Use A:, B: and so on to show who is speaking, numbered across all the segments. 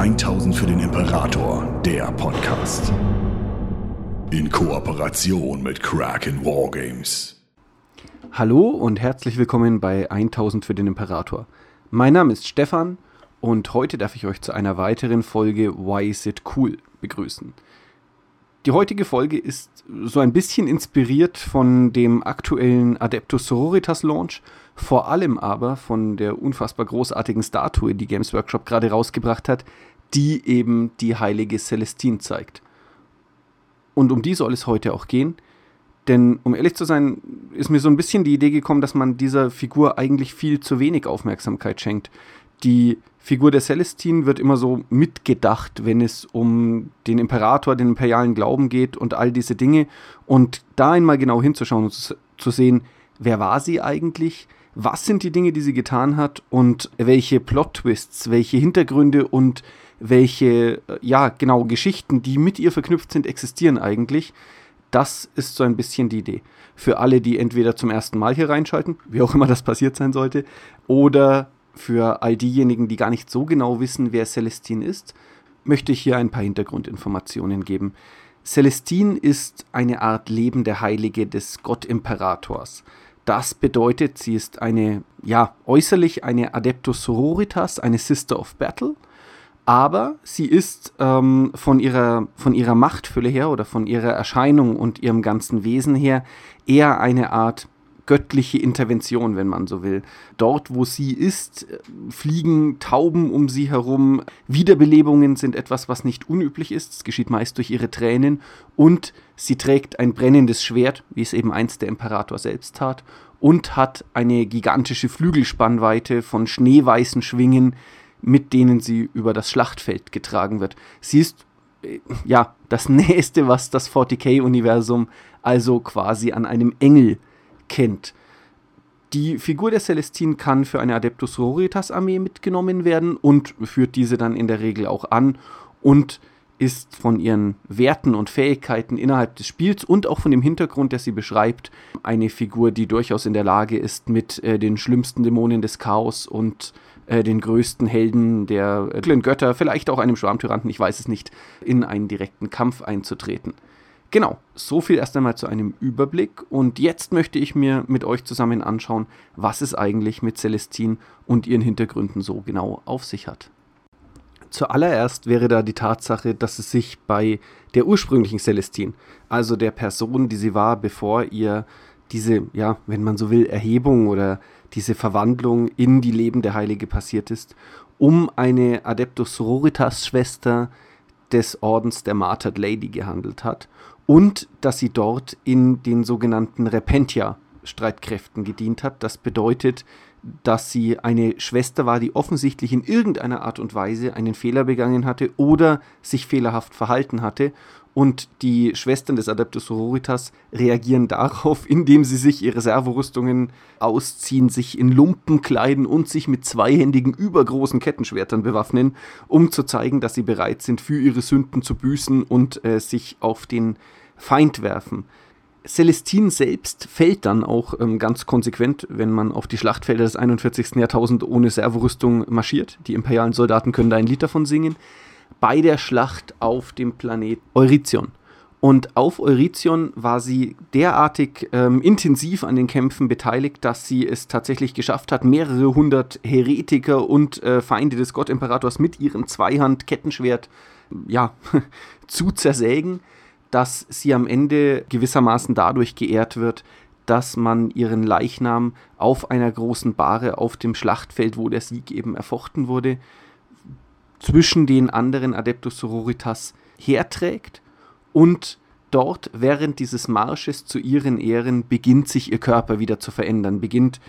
A: 1000 für den Imperator, der Podcast. In Kooperation mit Kraken Wargames.
B: Hallo und herzlich willkommen bei 1000 für den Imperator. Mein Name ist Stefan und heute darf ich euch zu einer weiteren Folge Why Is It Cool begrüßen. Die heutige Folge ist so ein bisschen inspiriert von dem aktuellen Adeptus Sororitas Launch, vor allem aber von der unfassbar großartigen Statue, die Games Workshop gerade rausgebracht hat, die eben die heilige Celestine zeigt. Und um die soll es heute auch gehen. Denn um ehrlich zu sein, ist mir so ein bisschen die Idee gekommen, dass man dieser Figur eigentlich viel zu wenig Aufmerksamkeit schenkt. Die Figur der Celestine wird immer so mitgedacht, wenn es um den Imperator, den imperialen Glauben geht und all diese Dinge. Und da einmal genau hinzuschauen und zu, sehen, wer war sie eigentlich? Was sind die Dinge, die sie getan hat und welche Plot-Twists, welche Hintergründe und welche, äh, ja, genau, Geschichten, die mit ihr verknüpft sind, existieren eigentlich. Das ist so ein bisschen die Idee. Für alle, die entweder zum ersten Mal hier reinschalten, wie auch immer das passiert sein sollte, oder für all diejenigen, die gar nicht so genau wissen, wer Celestine ist, möchte ich hier ein paar Hintergrundinformationen geben. Celestine ist eine Art lebende Heilige des Gottimperators. Das bedeutet, sie ist eine, ja, äußerlich eine Adeptus Sororitas, eine Sister of Battle, aber sie ist ähm, von, ihrer, von ihrer Machtfülle her oder von ihrer Erscheinung und ihrem ganzen Wesen her eher eine Art göttliche Intervention, wenn man so will. Dort, wo sie ist, fliegen Tauben um sie herum. Wiederbelebungen sind etwas, was nicht unüblich ist. Es geschieht meist durch ihre Tränen. Und sie trägt ein brennendes Schwert, wie es eben einst der Imperator selbst tat. Und hat eine gigantische Flügelspannweite von schneeweißen Schwingen, mit denen sie über das Schlachtfeld getragen wird. Sie ist äh, ja das Nächste, was das 40k-Universum also quasi an einem Engel kennt. Die Figur der Celestine kann für eine Adeptus Sororitas Armee mitgenommen werden und führt diese dann in der Regel auch an und ist von ihren Werten und Fähigkeiten innerhalb des Spiels und auch von dem Hintergrund, der sie beschreibt, eine Figur, die durchaus in der Lage ist, mit äh, den schlimmsten Dämonen des Chaos und äh, den größten Helden der äh, Götter, vielleicht auch einem Schwarmtyranten, ich weiß es nicht, in einen direkten Kampf einzutreten. Genau, so viel erst einmal zu einem Überblick. Und jetzt möchte ich mir mit euch zusammen anschauen, was es eigentlich mit Celestine und ihren Hintergründen so genau auf sich hat. Zuallererst wäre da die Tatsache, dass es sich bei der ursprünglichen Celestine, also der Person, die sie war, bevor ihr diese, ja, wenn man so will, Erhebung oder diese Verwandlung in die lebende Heilige passiert ist, um eine Adeptus Sororitas Schwester des Ordens der Martyred Lady gehandelt hat und dass sie dort in den sogenannten Repentia-Streitkräften gedient hat. Das bedeutet, dass sie eine Schwester war, die offensichtlich in irgendeiner Art und Weise einen Fehler begangen hatte oder sich fehlerhaft verhalten hatte. Und die Schwestern des Adeptus Sororitas reagieren darauf, indem sie sich ihre Servorüstungen ausziehen, sich in Lumpen kleiden und sich mit zweihändigen übergroßen Kettenschwertern bewaffnen, um zu zeigen, dass sie bereit sind, für ihre Sünden zu büßen und äh, sich auf den Feind werfen. Celestine selbst fällt dann auch ähm, ganz konsequent, wenn man auf die Schlachtfelder des 41. Jahrtausends ohne Servorüstung marschiert. Die imperialen Soldaten können da ein Lied davon singen. Bei der Schlacht auf dem Planet Eurition. Und auf Eurition war sie derartig ähm, intensiv an den Kämpfen beteiligt, dass sie es tatsächlich geschafft hat, mehrere hundert Heretiker und äh, Feinde des Gottimperators mit ihrem Zweihand-Kettenschwert ja, zu zersägen dass sie am Ende gewissermaßen dadurch geehrt wird, dass man ihren Leichnam auf einer großen Bahre auf dem Schlachtfeld, wo der Sieg eben erfochten wurde, zwischen den anderen Adeptus Sororitas herträgt und dort während dieses Marsches zu ihren Ehren beginnt sich ihr Körper wieder zu verändern, beginnt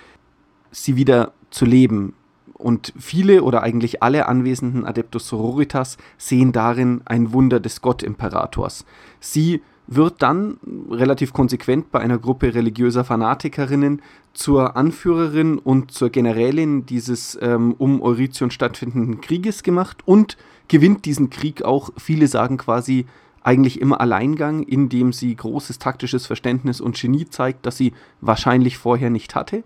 B: sie wieder zu leben, und viele oder eigentlich alle anwesenden Adeptus Sororitas sehen darin ein Wunder des Gottimperators. Sie wird dann relativ konsequent bei einer Gruppe religiöser Fanatikerinnen zur Anführerin und zur Generälin dieses ähm, um Eurition stattfindenden Krieges gemacht und gewinnt diesen Krieg auch, viele sagen quasi, eigentlich im Alleingang, indem sie großes taktisches Verständnis und Genie zeigt, das sie wahrscheinlich vorher nicht hatte.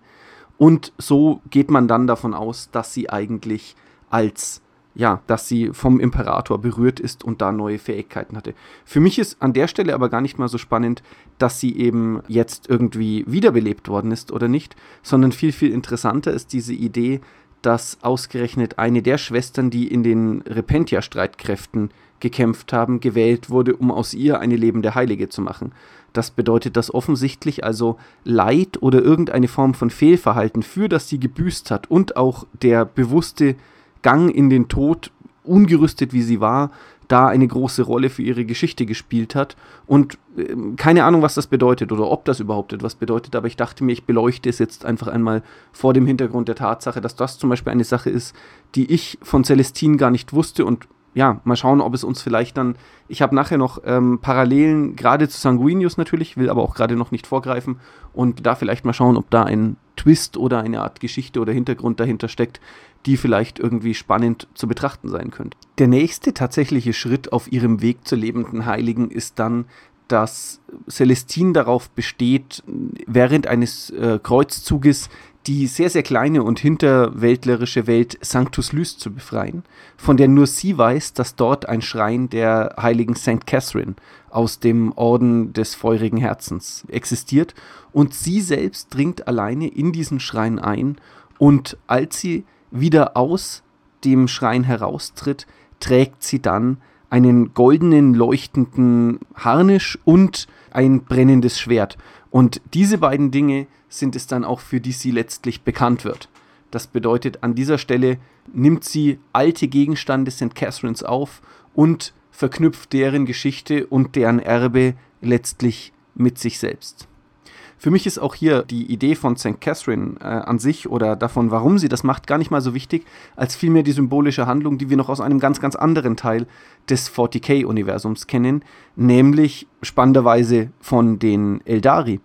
B: Und so geht man dann davon aus, dass sie eigentlich als ja, dass sie vom Imperator berührt ist und da neue Fähigkeiten hatte. Für mich ist an der Stelle aber gar nicht mal so spannend, dass sie eben jetzt irgendwie wiederbelebt worden ist oder nicht, sondern viel, viel interessanter ist diese Idee, dass ausgerechnet eine der Schwestern, die in den Repentia-Streitkräften gekämpft haben, gewählt wurde, um aus ihr eine lebende Heilige zu machen. Das bedeutet, dass offensichtlich also Leid oder irgendeine Form von Fehlverhalten, für das sie gebüßt hat und auch der bewusste Gang in den Tod, ungerüstet wie sie war, da eine große Rolle für ihre Geschichte gespielt hat. Und äh, keine Ahnung, was das bedeutet oder ob das überhaupt etwas bedeutet, aber ich dachte mir, ich beleuchte es jetzt einfach einmal vor dem Hintergrund der Tatsache, dass das zum Beispiel eine Sache ist, die ich von Celestine gar nicht wusste und ja, mal schauen, ob es uns vielleicht dann. Ich habe nachher noch ähm, Parallelen, gerade zu Sanguinius natürlich, will aber auch gerade noch nicht vorgreifen und da vielleicht mal schauen, ob da ein Twist oder eine Art Geschichte oder Hintergrund dahinter steckt, die vielleicht irgendwie spannend zu betrachten sein könnte. Der nächste tatsächliche Schritt auf ihrem Weg zur lebenden Heiligen ist dann, dass Celestine darauf besteht, während eines äh, Kreuzzuges die sehr, sehr kleine und hinterwäldlerische Welt Sanctus Lys zu befreien, von der nur sie weiß, dass dort ein Schrein der heiligen St. Catherine aus dem Orden des feurigen Herzens existiert und sie selbst dringt alleine in diesen Schrein ein und als sie wieder aus dem Schrein heraustritt, trägt sie dann einen goldenen leuchtenden Harnisch und ein brennendes Schwert. Und diese beiden Dinge sind es dann auch, für die sie letztlich bekannt wird. Das bedeutet, an dieser Stelle nimmt sie alte Gegenstände St. Catharines auf und verknüpft deren Geschichte und deren Erbe letztlich mit sich selbst. Für mich ist auch hier die Idee von St. Catherine äh, an sich oder davon, warum sie das macht, gar nicht mal so wichtig, als vielmehr die symbolische Handlung, die wir noch aus einem ganz, ganz anderen Teil des 40k-Universums kennen, nämlich spannenderweise von den Eldari.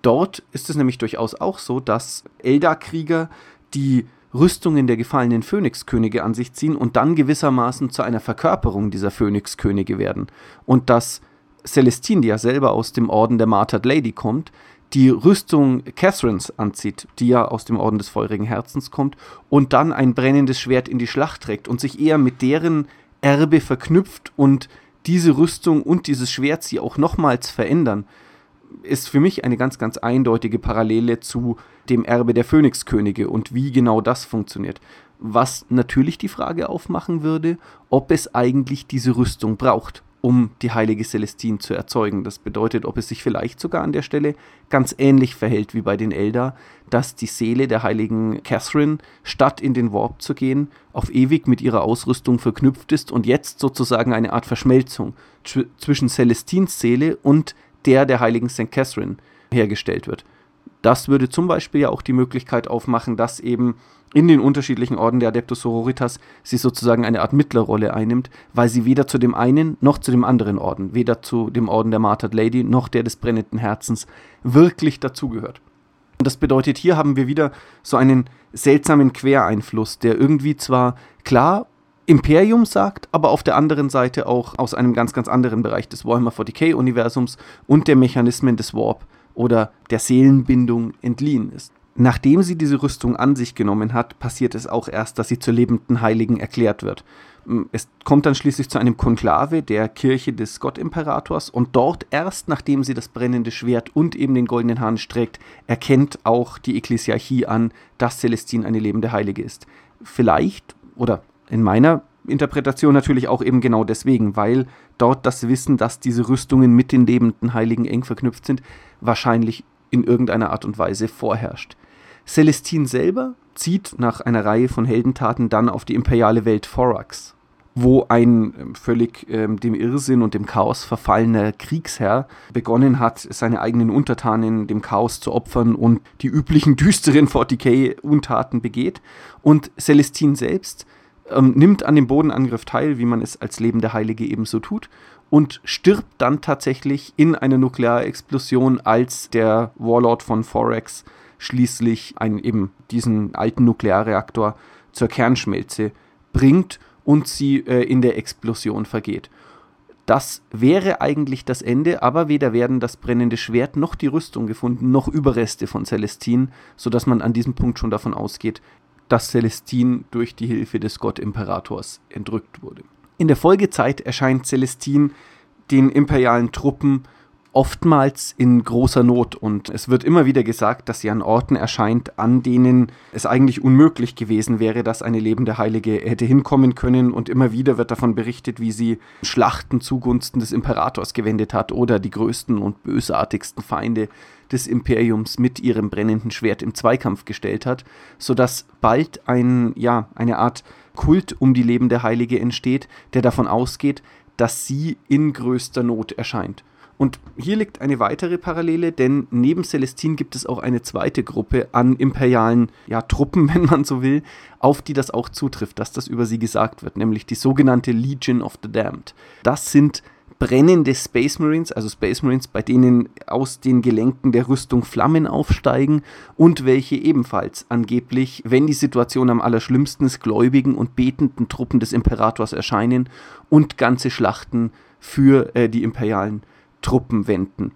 B: Dort ist es nämlich durchaus auch so, dass Eldar-Krieger die Rüstungen der gefallenen Phönixkönige an sich ziehen und dann gewissermaßen zu einer Verkörperung dieser Phönixkönige werden. Und dass Celestine, die ja selber aus dem Orden der Martyred Lady kommt, die Rüstung Catherines anzieht, die ja aus dem Orden des feurigen Herzens kommt, und dann ein brennendes Schwert in die Schlacht trägt und sich eher mit deren Erbe verknüpft und diese Rüstung und dieses Schwert sie auch nochmals verändern, ist für mich eine ganz, ganz eindeutige Parallele zu dem Erbe der Phönixkönige und wie genau das funktioniert. Was natürlich die Frage aufmachen würde, ob es eigentlich diese Rüstung braucht um die heilige Celestine zu erzeugen. Das bedeutet, ob es sich vielleicht sogar an der Stelle ganz ähnlich verhält wie bei den Eldar, dass die Seele der heiligen Catherine, statt in den Warp zu gehen, auf ewig mit ihrer Ausrüstung verknüpft ist und jetzt sozusagen eine Art Verschmelzung zwischen Celestines Seele und der der heiligen St. Catherine hergestellt wird. Das würde zum Beispiel ja auch die Möglichkeit aufmachen, dass eben in den unterschiedlichen Orden der Adeptus Sororitas sie sozusagen eine Art Mittlerrolle einnimmt, weil sie weder zu dem einen noch zu dem anderen Orden, weder zu dem Orden der Martyred Lady noch der des brennenden Herzens wirklich dazugehört. Und das bedeutet, hier haben wir wieder so einen seltsamen Quereinfluss, der irgendwie zwar klar Imperium sagt, aber auf der anderen Seite auch aus einem ganz, ganz anderen Bereich des Warhammer 40k-Universums und der Mechanismen des Warp oder der Seelenbindung entliehen ist. Nachdem sie diese Rüstung an sich genommen hat, passiert es auch erst, dass sie zur lebenden Heiligen erklärt wird. Mm, es kommt dann schließlich zu einem Konklave der Kirche des Gottimperators und dort erst, nachdem sie das brennende Schwert und eben den goldenen Hahn streckt, erkennt auch die Ekklesiarchie an, dass Celestine eine lebende Heilige ist. Vielleicht, oder in meiner Interpretation natürlich auch eben genau deswegen, weil dort das Wissen, dass diese Rüstungen mit den lebenden Heiligen eng verknüpft sind, wahrscheinlich in irgendeiner Art und Weise vorherrscht. Celestine selber zieht nach einer Reihe von Heldentaten dann auf die imperiale Welt Thorax, wo ein ähm, völlig ähm, dem Irrsinn und dem Chaos verfallener Kriegsherr begonnen hat, seine eigenen Untertanen dem Chaos zu opfern und die üblichen düsteren 40k-Untaten begeht. Und Celestine selbst ähm, nimmt an dem Bodenangriff teil, wie man es als lebende Heilige ebenso tut, und stirbt dann tatsächlich in einer Nuklearexplosion, als der Warlord von Forex schließlich einen, eben diesen alten Nuklearreaktor zur Kernschmelze bringt und sie äh, in der Explosion vergeht. Das wäre eigentlich das Ende, aber weder werden das brennende Schwert noch die Rüstung gefunden, noch Überreste von Celestine, sodass man an diesem Punkt schon davon ausgeht, dass Celestine durch die Hilfe des Gott-Imperators entrückt wurde. In der Folgezeit erscheint Celestine den imperialen Truppen oftmals in großer Not und es wird immer wieder gesagt, dass sie an Orten erscheint, an denen es eigentlich unmöglich gewesen wäre, dass eine lebende Heilige hätte hinkommen können und immer wieder wird davon berichtet, wie sie Schlachten zugunsten des Imperators gewendet hat oder die größten und bösartigsten Feinde des Imperiums mit ihrem brennenden Schwert im Zweikampf gestellt hat, sodass bald ein ja, eine Art Kult um die lebende Heilige entsteht, der davon ausgeht, dass sie in größter Not erscheint. Und hier liegt eine weitere Parallele, denn neben Celestine gibt es auch eine zweite Gruppe an imperialen ja, Truppen, wenn man so will, auf die das auch zutrifft, dass das über sie gesagt wird, nämlich die sogenannte Legion of the Damned. Das sind brennende Space Marines, also Space Marines, bei denen aus den Gelenken der Rüstung Flammen aufsteigen und welche ebenfalls angeblich, wenn die Situation am allerschlimmsten ist, gläubigen und betenden Truppen des Imperators erscheinen und ganze Schlachten für äh, die imperialen Truppen wenden.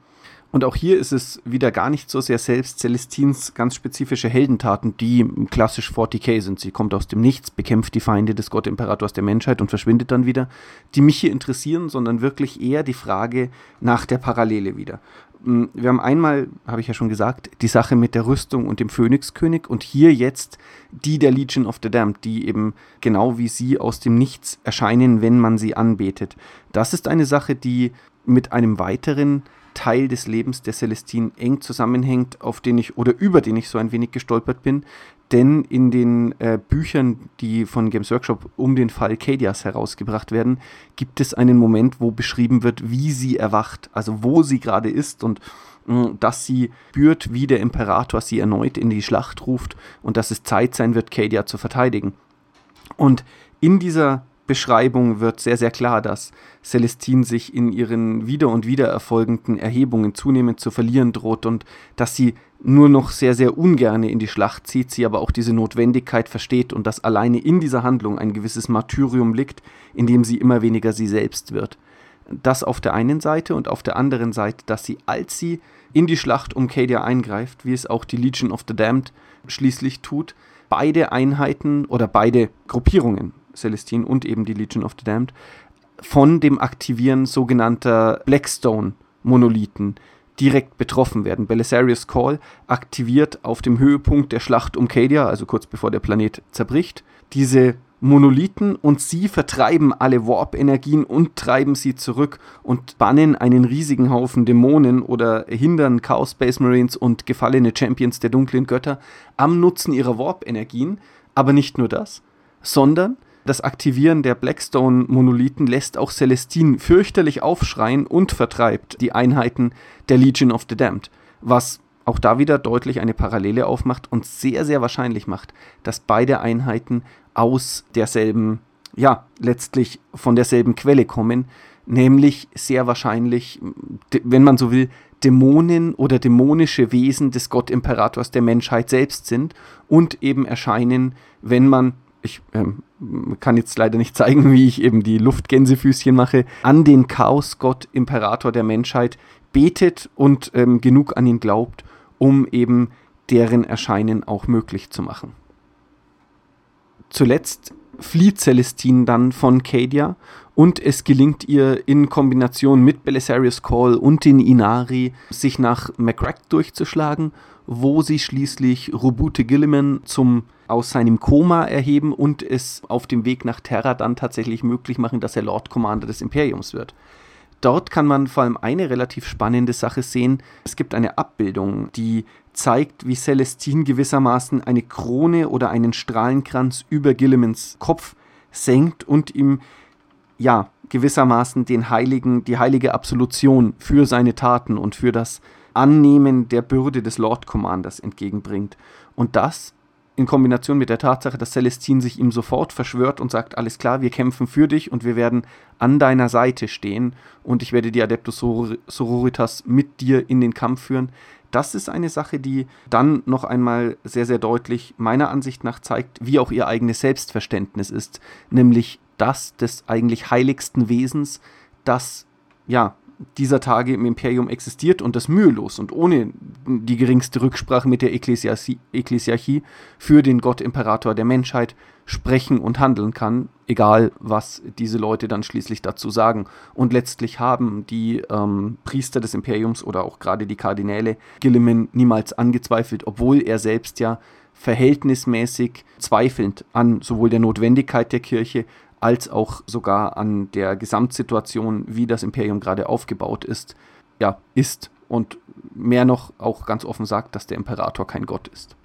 B: Und auch hier ist es wieder gar nicht so sehr selbst Celestins ganz spezifische Heldentaten, die klassisch 40k sind. Sie kommt aus dem Nichts, bekämpft die Feinde des Gottimperators der Menschheit und verschwindet dann wieder, die mich hier interessieren, sondern wirklich eher die Frage nach der Parallele wieder. Hm, wir haben einmal, habe ich ja schon gesagt, die Sache mit der Rüstung und dem Phönixkönig und hier jetzt die der Legion of the Damned, die eben genau wie sie aus dem Nichts erscheinen, wenn man sie anbetet. Das ist eine Sache, die mit einem weiteren Teil des Lebens der Celestine eng zusammenhängt, auf den ich oder über den ich so ein wenig gestolpert bin. Denn in den äh, Büchern, die von Games Workshop um den Fall Cadias herausgebracht werden, gibt es einen Moment, wo beschrieben wird, wie sie erwacht, also wo sie gerade ist und mh, dass sie spürt, wie der Imperator sie erneut in die Schlacht ruft und dass es Zeit sein wird, Cadia zu verteidigen. Und in dieser Beschreibung wird sehr, sehr klar, dass Celestine sich in ihren wieder und wieder erfolgenden Erhebungen zunehmend zu verlieren droht und dass sie nur noch sehr, sehr ungerne in die Schlacht zieht, sie aber auch diese Notwendigkeit versteht und dass alleine in dieser Handlung ein gewisses Martyrium liegt, in dem sie immer weniger sie selbst wird. Das auf der einen Seite und auf der anderen Seite, dass sie, als sie in die Schlacht um Cadia eingreift, wie es auch die Legion of the Damned schließlich tut, beide Einheiten oder beide Gruppierungen, Celestine und eben die Legion of the Damned, von dem Aktivieren sogenannter Blackstone-Monolithen direkt betroffen werden. Belisarius Call aktiviert auf dem Höhepunkt der Schlacht um Cadia, also kurz bevor der Planet zerbricht, diese Monolithen und sie vertreiben alle Warp-Energien und treiben sie zurück und bannen einen riesigen Haufen Dämonen oder hindern Chaos Space Marines und gefallene Champions der dunklen Götter am Nutzen ihrer Warp-Energien. Aber nicht nur das, sondern das Aktivieren der Blackstone-Monolithen lässt auch Celestine fürchterlich aufschreien und vertreibt die Einheiten der Legion of the Damned, was auch da wieder deutlich eine Parallele aufmacht und sehr, sehr wahrscheinlich macht, dass beide Einheiten aus derselben, ja, letztlich von derselben Quelle kommen, nämlich sehr wahrscheinlich, wenn man so will, Dämonen oder dämonische Wesen des Gottimperators der Menschheit selbst sind und eben erscheinen, wenn man ich ähm, kann jetzt leider nicht zeigen, wie ich eben die Luftgänsefüßchen mache, an den Chaosgott, Imperator der Menschheit, betet und ähm, genug an ihn glaubt, um eben deren Erscheinen auch möglich zu machen. Zuletzt flieht Celestine dann von Cadia und es gelingt ihr in Kombination mit Belisarius Call und den Inari sich nach McCrack durchzuschlagen, wo sie schließlich Robute Gilliman zum aus seinem Koma erheben und es auf dem Weg nach Terra dann tatsächlich möglich machen, dass er Lord Commander des Imperiums wird. Dort kann man vor allem eine relativ spannende Sache sehen. Es gibt eine Abbildung, die zeigt, wie Celestine gewissermaßen eine Krone oder einen Strahlenkranz über Gillimans Kopf senkt und ihm ja gewissermaßen den heiligen, die heilige Absolution für seine Taten und für das Annehmen der Bürde des Lord Commanders entgegenbringt. Und das in Kombination mit der Tatsache, dass Celestine sich ihm sofort verschwört und sagt, alles klar, wir kämpfen für dich und wir werden an deiner Seite stehen und ich werde die Adeptus Sororitas mit dir in den Kampf führen. Das ist eine Sache, die dann noch einmal sehr, sehr deutlich meiner Ansicht nach zeigt, wie auch ihr eigenes Selbstverständnis ist, nämlich das des eigentlich heiligsten Wesens, das ja dieser Tage im Imperium existiert und das mühelos und ohne die geringste Rücksprache mit der Ekklesiarchie, für den Gott Imperator der Menschheit sprechen und handeln kann, egal was diese Leute dann schließlich dazu sagen. Und letztlich haben die ähm, Priester des Imperiums oder auch gerade die Kardinäle Gilliman niemals angezweifelt, obwohl er selbst ja verhältnismäßig zweifelnd an sowohl der Notwendigkeit der Kirche als auch sogar an der Gesamtsituation, wie das Imperium gerade aufgebaut ist, ja, ist und mehr noch auch ganz offen sagt, dass der Imperator kein Gott ist.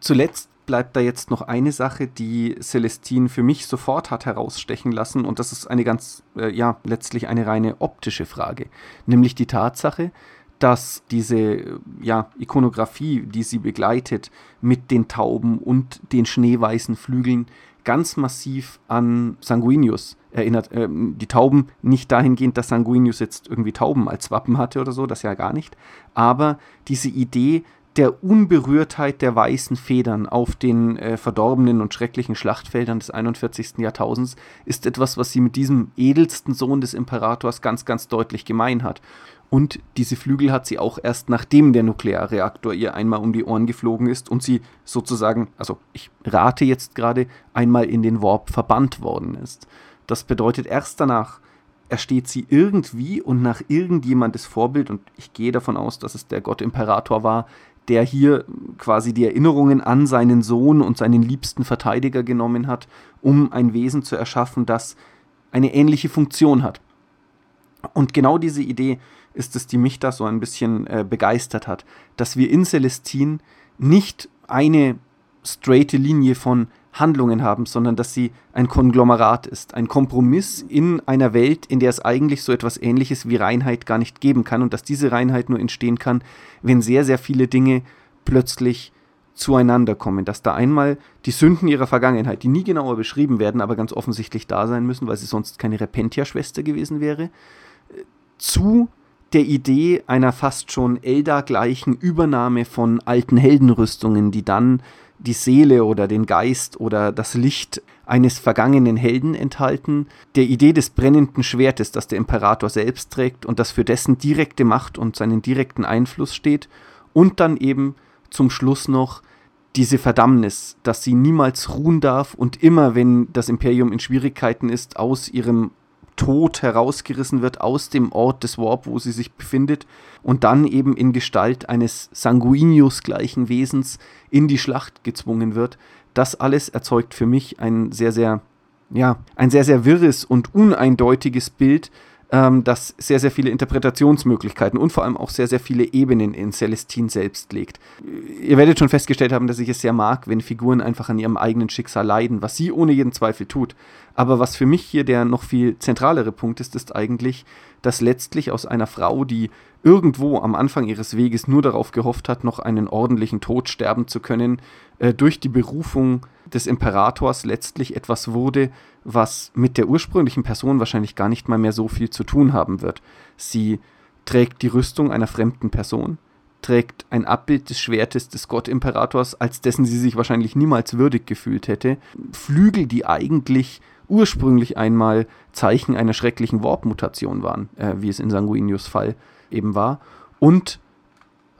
B: Zuletzt bleibt da jetzt noch eine Sache, die Celestine für mich sofort hat herausstechen lassen und das ist eine ganz, äh, ja, letztlich eine reine optische Frage, nämlich die Tatsache, dass diese ja, Ikonografie, die sie begleitet, mit den Tauben und den schneeweißen Flügeln ganz massiv an Sanguinius erinnert. Ähm, die Tauben nicht dahingehend, dass Sanguinius jetzt irgendwie Tauben als Wappen hatte oder so, das ja gar nicht. Aber diese Idee der Unberührtheit der weißen Federn auf den äh, verdorbenen und schrecklichen Schlachtfeldern des 41. Jahrtausends ist etwas, was sie mit diesem edelsten Sohn des Imperators ganz, ganz deutlich gemein hat. Und diese Flügel hat sie auch erst nachdem der Nuklearreaktor ihr einmal um die Ohren geflogen ist und sie sozusagen, also ich rate jetzt gerade, einmal in den Warp verbannt worden ist. Das bedeutet, erst danach ersteht sie irgendwie und nach irgendjemandes Vorbild, und ich gehe davon aus, dass es der Gott Imperator war, der hier quasi die Erinnerungen an seinen Sohn und seinen liebsten Verteidiger genommen hat, um ein Wesen zu erschaffen, das eine ähnliche Funktion hat. Und genau diese Idee ist es, die mich da so ein bisschen äh, begeistert hat, dass wir in Celestine nicht eine straighte Linie von Handlungen haben, sondern dass sie ein Konglomerat ist, ein Kompromiss in einer Welt, in der es eigentlich so etwas Ähnliches wie Reinheit gar nicht geben kann und dass diese Reinheit nur entstehen kann, wenn sehr, sehr viele Dinge plötzlich zueinander kommen, dass da einmal die Sünden ihrer Vergangenheit, die nie genauer beschrieben werden, aber ganz offensichtlich da sein müssen, weil sie sonst keine Repentia-Schwester gewesen wäre, zu der Idee einer fast schon Elda-gleichen Übernahme von alten Heldenrüstungen, die dann die Seele oder den Geist oder das Licht eines vergangenen Helden enthalten, der Idee des brennenden Schwertes, das der Imperator selbst trägt und das für dessen direkte Macht und seinen direkten Einfluss steht, und dann eben zum Schluss noch diese Verdammnis, dass sie niemals ruhen darf und immer, wenn das Imperium in Schwierigkeiten ist, aus ihrem Tod herausgerissen wird aus dem Ort des Warp, wo sie sich befindet, und dann eben in Gestalt eines Sanguinius-gleichen Wesens in die Schlacht gezwungen wird. Das alles erzeugt für mich ein sehr, sehr, ja, ein sehr, sehr wirres und uneindeutiges Bild ähm, das sehr, sehr viele Interpretationsmöglichkeiten und vor allem auch sehr, sehr viele Ebenen in Celestine selbst legt. Ihr werdet schon festgestellt haben, dass ich es sehr mag, wenn Figuren einfach an ihrem eigenen Schicksal leiden, was sie ohne jeden Zweifel tut. Aber was für mich hier der noch viel zentralere Punkt ist, ist eigentlich, dass letztlich aus einer Frau, die irgendwo am Anfang ihres Weges nur darauf gehofft hat, noch einen ordentlichen Tod sterben zu können, äh, durch die Berufung des Imperators letztlich etwas wurde, was mit der ursprünglichen Person wahrscheinlich gar nicht mal mehr so viel zu tun haben wird. Sie trägt die Rüstung einer fremden Person, trägt ein Abbild des Schwertes des Gottimperators, als dessen sie sich wahrscheinlich niemals würdig gefühlt hätte, Flügel, die eigentlich ursprünglich einmal Zeichen einer schrecklichen Warp-Mutation waren, äh, wie es in Sanguinius Fall eben war, und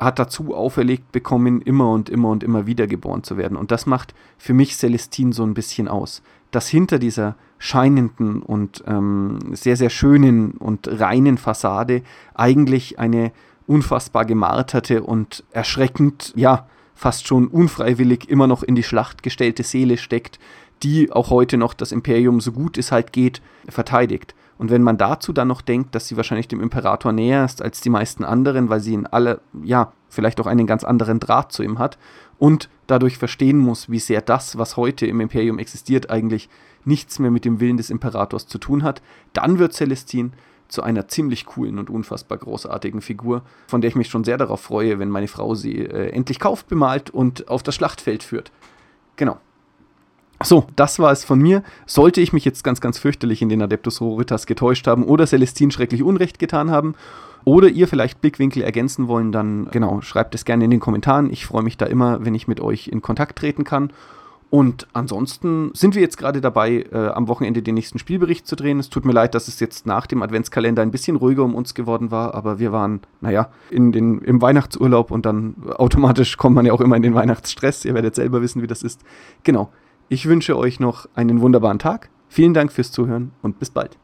B: hat dazu auferlegt bekommen, immer und immer und immer wieder geboren zu werden. Und das macht für mich Celestine so ein bisschen aus. Dass hinter dieser scheinenden und ähm, sehr, sehr schönen und reinen Fassade eigentlich eine unfassbar gemarterte und erschreckend, ja, fast schon unfreiwillig immer noch in die Schlacht gestellte Seele steckt, die auch heute noch das Imperium so gut es halt geht verteidigt. Und wenn man dazu dann noch denkt, dass sie wahrscheinlich dem Imperator näher ist als die meisten anderen, weil sie in alle, ja, vielleicht auch einen ganz anderen Draht zu ihm hat und dadurch verstehen muss, wie sehr das, was heute im Imperium existiert, eigentlich nichts mehr mit dem Willen des Imperators zu tun hat, dann wird Celestine zu einer ziemlich coolen und unfassbar großartigen Figur, von der ich mich schon sehr darauf freue, wenn meine Frau sie äh, endlich kauft, bemalt und auf das Schlachtfeld führt. Genau. So, das war es von mir. Sollte ich mich jetzt ganz, ganz fürchterlich in den Adeptus Roritas getäuscht haben oder Celestine schrecklich Unrecht getan haben oder ihr vielleicht Blickwinkel ergänzen wollen, dann genau, schreibt es gerne in den Kommentaren. Ich freue mich da immer, wenn ich mit euch in Kontakt treten kann. Und ansonsten sind wir jetzt gerade dabei, äh, am Wochenende den nächsten Spielbericht zu drehen. Es tut mir leid, dass es jetzt nach dem Adventskalender ein bisschen ruhiger um uns geworden war, aber wir waren, naja, in den, im Weihnachtsurlaub und dann automatisch kommt man ja auch immer in den Weihnachtsstress. Ihr werdet selber wissen, wie das ist. Genau. Ich wünsche euch noch einen wunderbaren Tag. Vielen Dank fürs Zuhören und bis bald.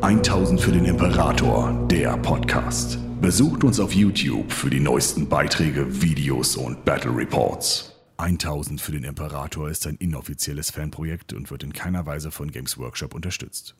A: 1000 für den Imperator, der Podcast. Besucht uns auf YouTube für die neuesten Beiträge, Videos und Battle Reports. 1000 für den Imperator ist ein inoffizielles Fanprojekt und wird in keiner Weise von Games Workshop unterstützt.